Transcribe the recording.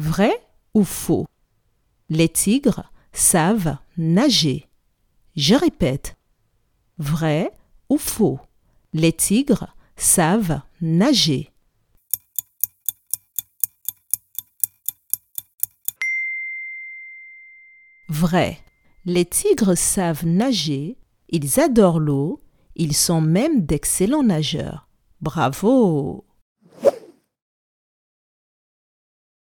Vrai ou faux? Les tigres savent nager. Je répète. Vrai ou faux? Les tigres savent nager. Vrai. Les tigres savent nager, ils adorent l'eau, ils sont même d'excellents nageurs. Bravo